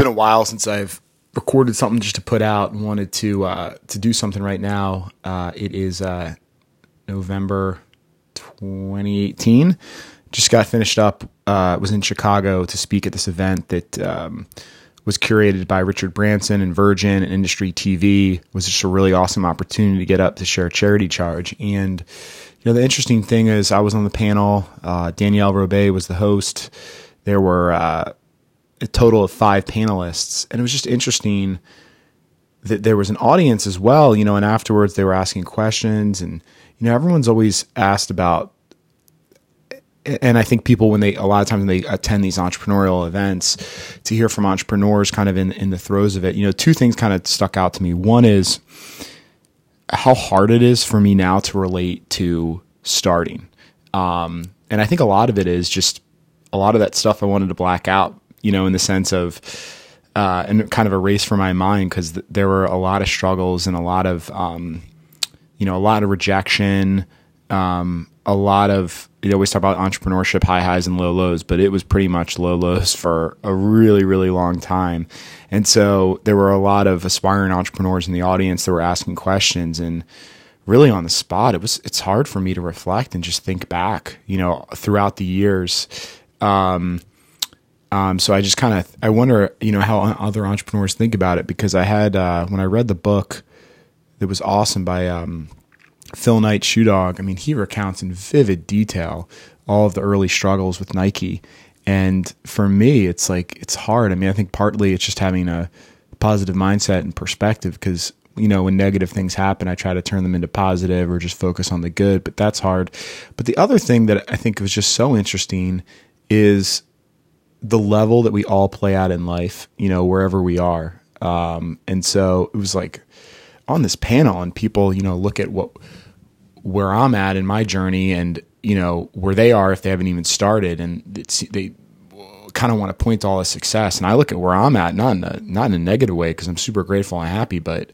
been a while since I've recorded something just to put out and wanted to uh, to do something right now. Uh, it is uh, November 2018. Just got finished up. Uh, was in Chicago to speak at this event that um, was curated by Richard Branson and Virgin and Industry TV. It was just a really awesome opportunity to get up to share a charity charge. And you know, the interesting thing is, I was on the panel. Uh, Danielle Robay was the host. There were uh, a total of five panelists, and it was just interesting that there was an audience as well. You know, and afterwards they were asking questions, and you know, everyone's always asked about and I think people when they a lot of times when they attend these entrepreneurial events to hear from entrepreneurs kind of in in the throes of it, you know, two things kind of stuck out to me. One is how hard it is for me now to relate to starting. Um, and I think a lot of it is just a lot of that stuff I wanted to black out, you know, in the sense of uh, and kind of a race for my mind because th- there were a lot of struggles and a lot of um, you know a lot of rejection, um, a lot of you always talk about entrepreneurship high highs and low lows, but it was pretty much low lows for a really, really long time. And so there were a lot of aspiring entrepreneurs in the audience that were asking questions and really on the spot. It was, it's hard for me to reflect and just think back, you know, throughout the years. Um, um, so I just kind of, I wonder, you know, how other entrepreneurs think about it because I had, uh, when I read the book that was awesome by, um, Phil Knight, Shoe Dog, I mean, he recounts in vivid detail all of the early struggles with Nike. And for me, it's like, it's hard. I mean, I think partly it's just having a positive mindset and perspective because, you know, when negative things happen, I try to turn them into positive or just focus on the good, but that's hard. But the other thing that I think was just so interesting is the level that we all play at in life, you know, wherever we are. Um, and so it was like on this panel, and people, you know, look at what where I'm at in my journey and you know where they are if they haven't even started. And they kind of want to point to all the success. And I look at where I'm at not in a not in a negative way because I'm super grateful and happy but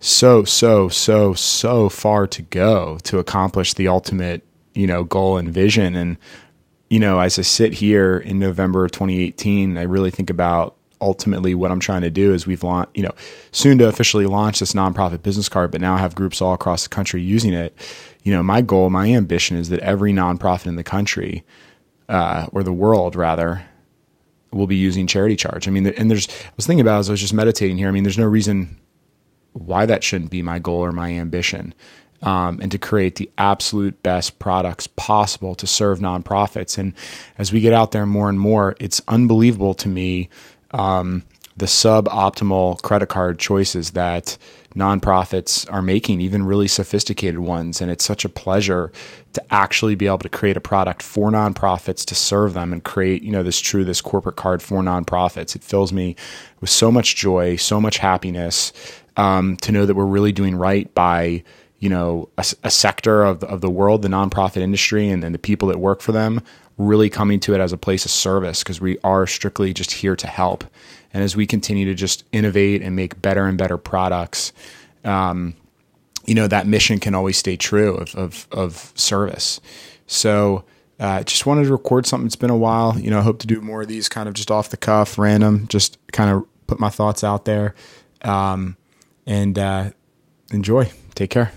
so so so so far to go to accomplish the ultimate you know goal and vision. And you know as I sit here in November of 2018 I really think about ultimately what I'm trying to do is we've launched, you know, soon to officially launch this nonprofit business card, but now have groups all across the country using it. You know, my goal, my ambition is that every nonprofit in the country, uh, or the world rather, will be using charity charge. I mean, and there's, I was thinking about as I was just meditating here. I mean, there's no reason why that shouldn't be my goal or my ambition. Um, and to create the absolute best products possible to serve nonprofits. And as we get out there more and more, it's unbelievable to me um, the suboptimal credit card choices that nonprofits are making, even really sophisticated ones. And it's such a pleasure to actually be able to create a product for nonprofits to serve them and create, you know, this true, this corporate card for nonprofits. It fills me with so much joy, so much happiness um, to know that we're really doing right by, you know, a, a sector of the, of the world, the nonprofit industry, and, the people that work for them really coming to it as a place of service because we are strictly just here to help. And as we continue to just innovate and make better and better products, um, you know, that mission can always stay true of, of, of service. So, uh, just wanted to record something. It's been a while. You know, I hope to do more of these kind of just off the cuff, random, just kind of put my thoughts out there. Um, and uh, enjoy. Take care.